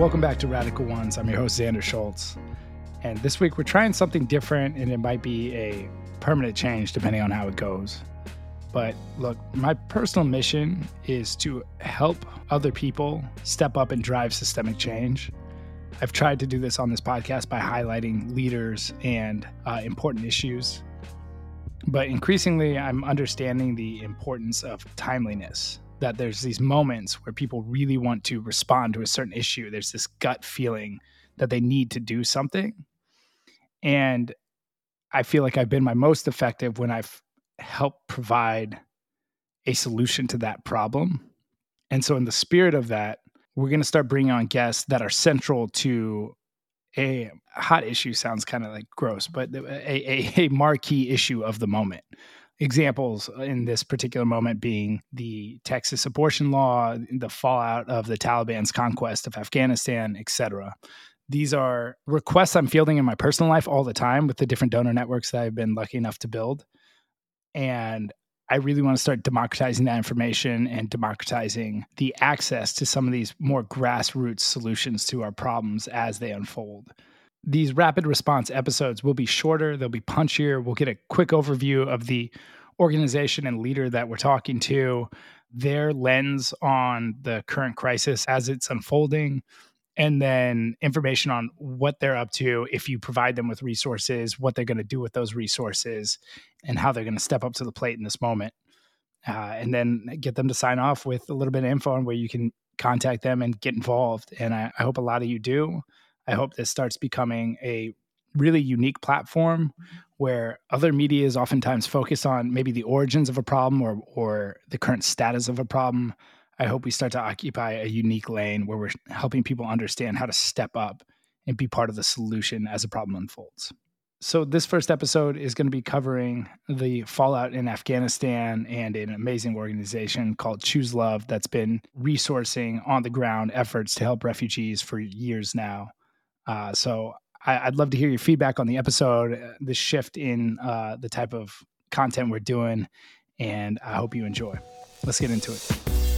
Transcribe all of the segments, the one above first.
Welcome back to Radical Ones. I'm your host, Xander Schultz. And this week we're trying something different, and it might be a permanent change depending on how it goes. But look, my personal mission is to help other people step up and drive systemic change. I've tried to do this on this podcast by highlighting leaders and uh, important issues. But increasingly, I'm understanding the importance of timeliness. That there's these moments where people really want to respond to a certain issue. There's this gut feeling that they need to do something. And I feel like I've been my most effective when I've helped provide a solution to that problem. And so, in the spirit of that, we're going to start bringing on guests that are central to a hot issue sounds kind of like gross, but a, a, a, marquee issue of the moment. Examples uh, in this particular moment being the Texas abortion law, the fallout of the Taliban's conquest of Afghanistan, etc. These are requests I'm fielding in my personal life all the time with the different donor networks that I've been lucky enough to build. And I really want to start democratizing that information and democratizing the access to some of these more grassroots solutions to our problems as they unfold. These rapid response episodes will be shorter, they'll be punchier. We'll get a quick overview of the organization and leader that we're talking to, their lens on the current crisis as it's unfolding, and then information on what they're up to if you provide them with resources what they're going to do with those resources and how they're going to step up to the plate in this moment uh, and then get them to sign off with a little bit of info on where you can contact them and get involved and I, I hope a lot of you do i hope this starts becoming a really unique platform where other media is oftentimes focused on maybe the origins of a problem or or the current status of a problem I hope we start to occupy a unique lane where we're helping people understand how to step up and be part of the solution as a problem unfolds. So, this first episode is going to be covering the fallout in Afghanistan and an amazing organization called Choose Love that's been resourcing on the ground efforts to help refugees for years now. Uh, so, I, would love to hear your feedback on the episode, uh, the shift in uh, the type of content we're doing, and I hope you enjoy. Let's get into it.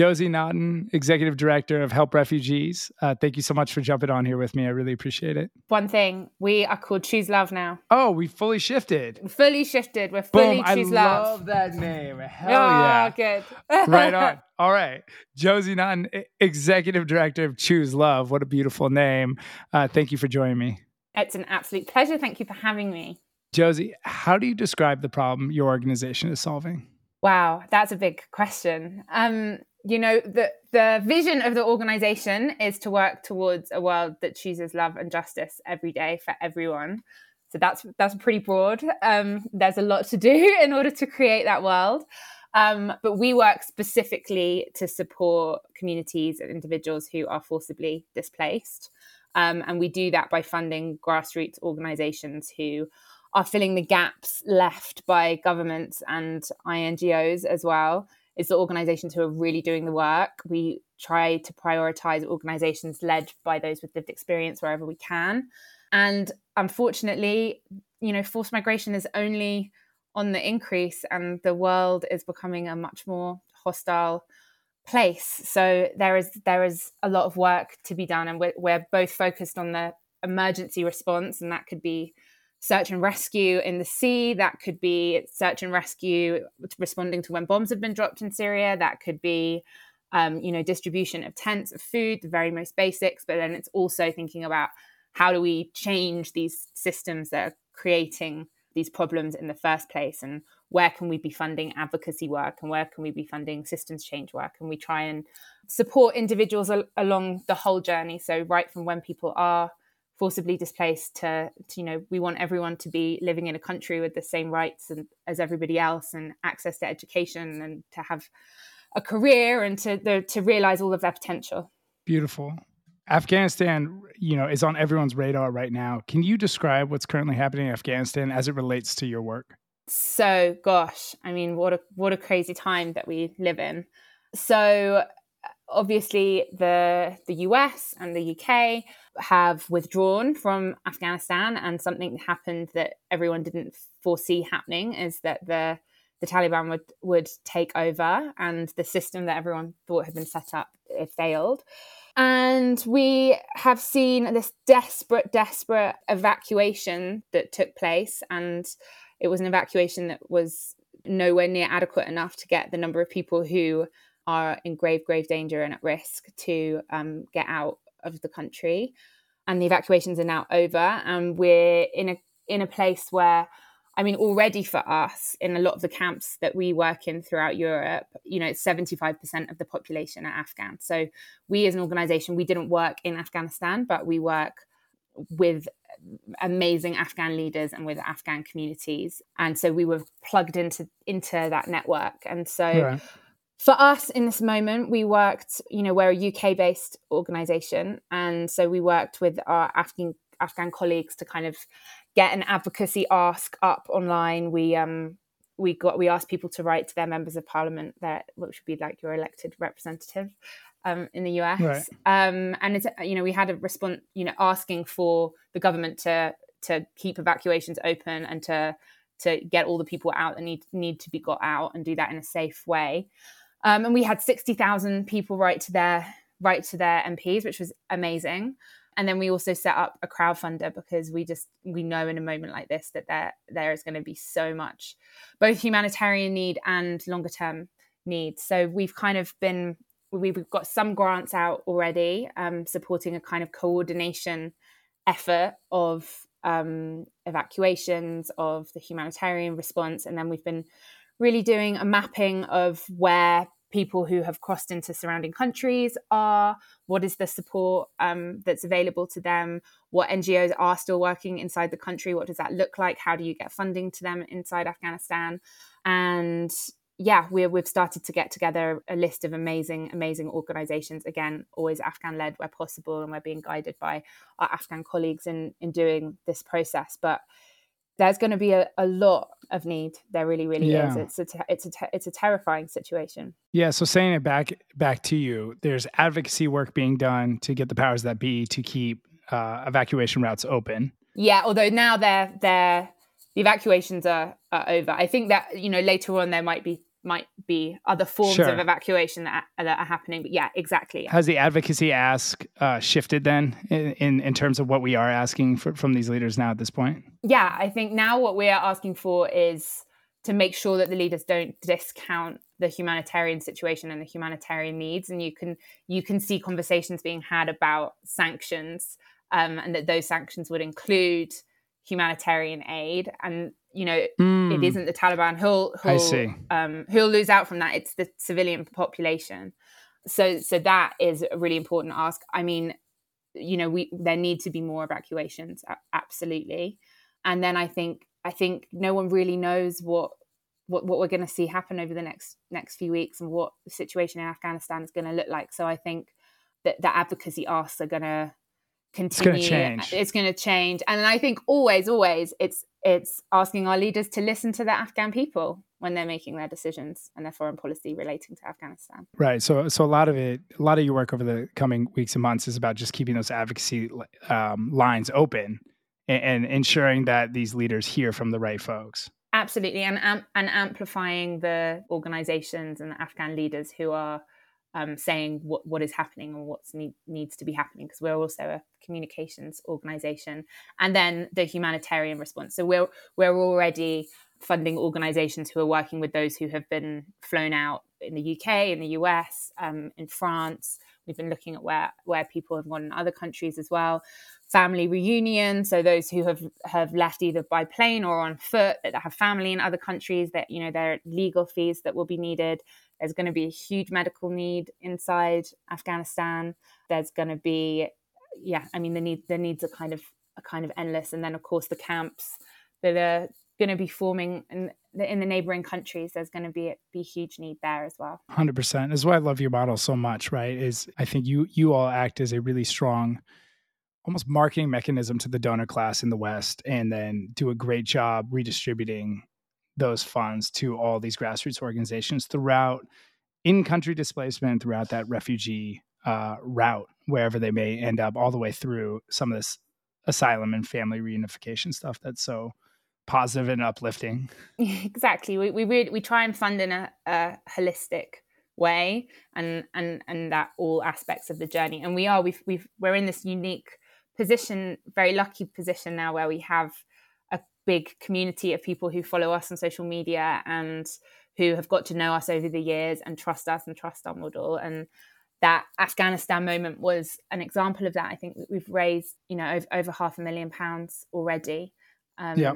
Josie Naughton, Executive Director of Help Refugees. Uh, thank you so much for jumping on here with me. I really appreciate it. One thing, we are called Choose Love now. Oh, we fully shifted. Fully shifted. We're fully Boom, Choose I Love. I love that name. Hell oh, yeah. good. right on. All right. Josie Naughton, Executive Director of Choose Love. What a beautiful name. Uh, thank you for joining me. It's an absolute pleasure. Thank you for having me. Josie, how do you describe the problem your organization is solving? Wow, that's a big question. Um, you know the the vision of the organization is to work towards a world that chooses love and justice every day for everyone. So that's that's pretty broad. Um, there's a lot to do in order to create that world. Um, but we work specifically to support communities and individuals who are forcibly displaced. Um, and we do that by funding grassroots organizations who are filling the gaps left by governments and INGOs as well it's the organizations who are really doing the work. We try to prioritize organizations led by those with lived experience wherever we can. And unfortunately, you know, forced migration is only on the increase and the world is becoming a much more hostile place. So there is there is a lot of work to be done and we're, we're both focused on the emergency response and that could be search and rescue in the sea. That could be search and rescue responding to when bombs have been dropped in Syria. That could be, um, you know, distribution of tents, of food, the very most basics. But then it's also thinking about how do we change these systems that are creating these problems in the first place and where can we be funding advocacy work and where can we be funding systems change work and we try and support individuals al- along the whole journey so right from when people are forcibly displaced to, to, you know we want everyone to be living in a country with the same rights and, as everybody else and access to education and to have a career and to the, to realize all of their potential. Beautiful. Afghanistan you know is on everyone's radar right now. Can you describe what's currently happening in afghanistan as it relates to your work? So, gosh, I mean, what a what a crazy time that we live in. So, obviously, the the US and the UK have withdrawn from Afghanistan, and something happened that everyone didn't foresee happening is that the the Taliban would would take over, and the system that everyone thought had been set up it failed. And we have seen this desperate, desperate evacuation that took place, and it was an evacuation that was nowhere near adequate enough to get the number of people who are in grave, grave danger and at risk to um, get out of the country. And the evacuations are now over, and we're in a in a place where I mean, already for us in a lot of the camps that we work in throughout Europe, you know, it's 75% of the population are Afghan. So we as an organization, we didn't work in Afghanistan, but we work with amazing Afghan leaders and with Afghan communities. And so we were plugged into into that network. And so right. For us in this moment, we worked, you know, we're a UK based organization. And so we worked with our Afghan Afghan colleagues to kind of get an advocacy ask up online. We um we got we asked people to write to their members of parliament that which would be like your elected representative um, in the US. Right. Um, and it's you know we had a response you know asking for the government to to keep evacuations open and to to get all the people out that need need to be got out and do that in a safe way. Um, and we had sixty thousand people write to their write to their MPs, which was amazing. And then we also set up a crowdfunder because we just we know in a moment like this that there there is going to be so much both humanitarian need and longer term need. So we've kind of been we've got some grants out already um, supporting a kind of coordination effort of um, evacuations of the humanitarian response. And then we've been really doing a mapping of where people who have crossed into surrounding countries are, what is the support um, that's available to them, what NGOs are still working inside the country, what does that look like, how do you get funding to them inside Afghanistan, and yeah, we have started to get together a list of amazing, amazing organizations. Again, always Afghan led where possible, and we're being guided by our Afghan colleagues in in doing this process. But there's going to be a, a lot of need. There really, really yeah. is. It's a te- it's a te- it's a terrifying situation. Yeah. So saying it back back to you, there's advocacy work being done to get the powers that be to keep uh, evacuation routes open. Yeah. Although now they're they're the evacuations are, are over. I think that you know later on there might be might be other forms sure. of evacuation that, that are happening. But yeah, exactly. Has the advocacy ask uh, shifted then in, in, in terms of what we are asking for, from these leaders now at this point? Yeah, I think now what we are asking for is to make sure that the leaders don't discount the humanitarian situation and the humanitarian needs, and you can you can see conversations being had about sanctions, um, and that those sanctions would include humanitarian aid and you know mm. it hmm. isn't the taliban. Who'll who'll, um, who'll lose out from that. It's the civilian population. So so that is a really important ask. I mean you know we there need to be more evacuations absolutely. And then i think i think no one really knows what what, what we're going to see happen over the next next few weeks and what the situation in afghanistan is going to look like. So i think that the advocacy asks are going to continue it's going to change. It's going to change. And i think always always it's it's asking our leaders to listen to the afghan people when they're making their decisions and their foreign policy relating to afghanistan. Right. So so a lot of it a lot of your work over the coming weeks and months is about just keeping those advocacy um, lines open and, and, ensuring that these leaders hear from the right folks. Absolutely. And and amplifying the organizations and the afghan leaders who are um, saying what, what is happening and what need, needs to be happening because we're also a communications organization and then the humanitarian response. So we're we're already funding organizations who are working with those who have been flown out in the UK in the US um, in France. We've been looking at where where people have gone in other countries as well. Family reunion so those who have have left either by plane or on foot that have family in other countries that you know there are legal fees that will be needed there's going to be a huge medical need inside Afghanistan. There's going to be, yeah, I mean, the need the needs are kind of are kind of endless. And then, of course, the camps that are going to be forming in the, in the neighboring countries. There's going to be be huge need there as well. Hundred percent. Is why I love your model so much. Right? Is I think you you all act as a really strong almost marketing mechanism to the donor class in the West, and then do a great job redistributing those funds to all these grassroots organizations throughout in country displacement, throughout that refugee uh, route, wherever they may end up, all the way through some of this asylum and family reunification stuff that's so positive and uplifting. Exactly. We we we try and fund in a, a holistic way and and and that all aspects of the journey and we are we've, we've we're in this unique position very lucky position now where we have big community of people who follow us on social media and who have got to know us over the years and trust us and trust our model and that Afghanistan moment was an example of that. I think we've raised, you know, over, over half a million pounds already um, yeah.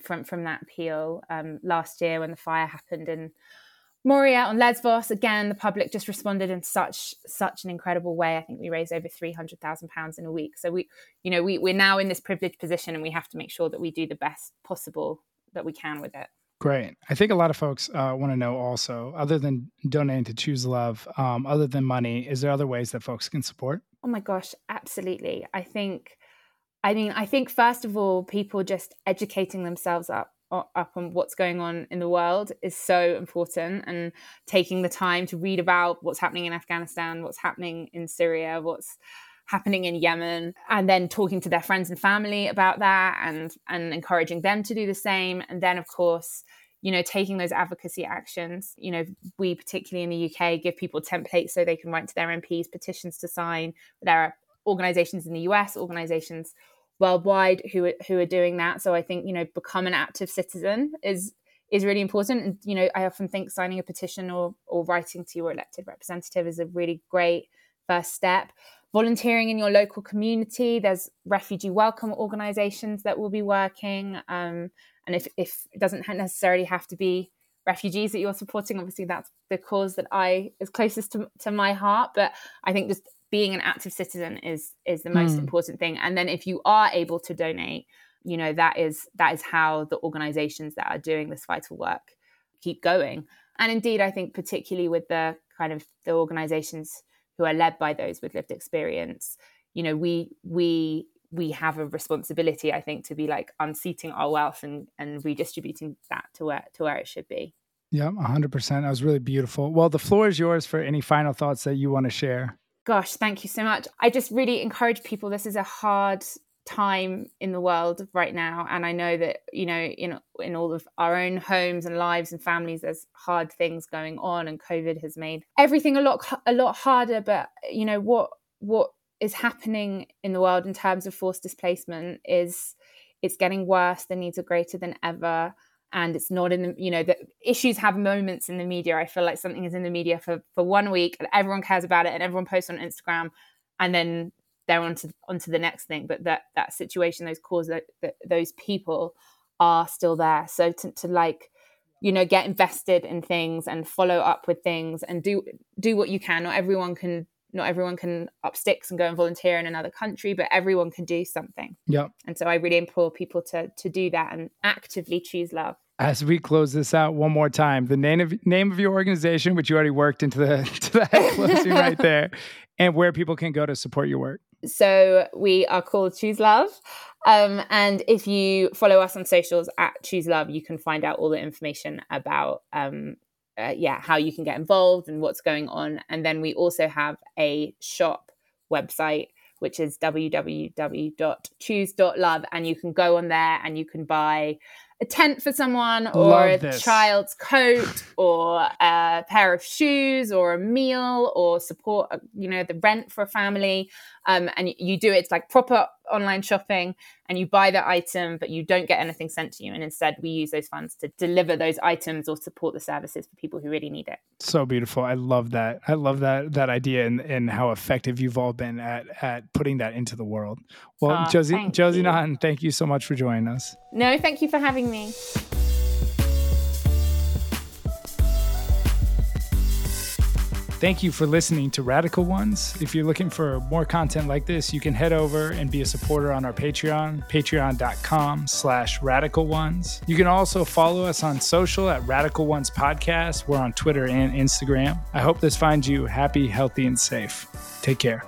from from that appeal um, last year when the fire happened in Moria on Lesbos. Again, the public just responded in such such an incredible way. I think we raised over three hundred thousand pounds in a week. So we, you know, we we're now in this privileged position, and we have to make sure that we do the best possible that we can with it. Great. I think a lot of folks uh, want to know also, other than donating to Choose Love, um, other than money, is there other ways that folks can support? Oh my gosh, absolutely. I think, I mean, I think first of all, people just educating themselves up up on what's going on in the world is so important and taking the time to read about what's happening in Afghanistan, what's happening in Syria, what's happening in Yemen and then talking to their friends and family about that and and encouraging them to do the same. And then of course you know taking those advocacy actions you know we particularly in the UK give people templates so they can write to their MPs petitions to sign. There are organizations in the US organizations worldwide who are, who are doing that so I think you know become an active citizen is is really important and you know I often think signing a petition or or writing to your elected representative is a really great first step volunteering in your local community. There's refugee welcome organizations that will be working. Um, and if, if it doesn't necessarily have to be refugees that you're supporting, obviously that's the cause that I is closest to, to my heart. But I think just being an active citizen is is the most mm. important thing. And then if you are able to donate, you know, that is that is how the organizations that are doing this vital work keep going. And indeed, I think particularly with the kind of the organizations who are led by those with lived experience you know we we we have a responsibility i think to be like unseating our wealth and and redistributing that to where to where it should be yeah 100% that was really beautiful well the floor is yours for any final thoughts that you want to share gosh thank you so much. I just really encourage people this is a hard time in the world right now and i know that you know in in all of our own homes and lives and families there's hard things going on and covid has made everything a lot a lot harder but you know what what is happening in the world in terms of forced displacement is it's getting worse the needs are greater than ever and it's not in the you know the issues have moments in the media i feel like something is in the media for for one week and everyone cares about it and everyone posts on instagram and then they're onto onto the next thing. But that that situation, those cause that, that those people are still there. So to, to like you know get invested in things and follow up with things and do do what you can not everyone can not everyone can up sticks and go and volunteer in another country but everyone can do something. Yeah and so i really implore people to to do that and actively choose love. As we close this out one more time the name of name of your organization which you already worked into the to that closing right there and where people can go to support your work. So we are called Choose Love. Um, and if you follow us on socials at Choose Love, you can find out all the information about um, uh, yeah how you can get involved and what's going on. And then we also have a shop website which is www.choose.love and you can go on there and you can buy a tent for someone or a child's coat or a pair of shoes or a meal or support you know the rent for a family. Um, and you do it it's like proper online shopping and you buy the item but you don't get anything sent to you. And instead we use those funds to deliver those items or support the services for people who really need it. So beautiful. I love that. I love that that idea and, and how effective you've all been at at putting that into the world. Well oh, josie josie you. Naughton, thank you so much for joining us. No thank you for having me Thank you for listening to Radical Ones. If you're looking for more content like this, you can head over and be a supporter on our Patreon, patreon.com slash radical ones. You can also follow us on social at Radical Ones Podcast. We're on Twitter and Instagram. I hope this finds you happy, healthy, and safe. Take care.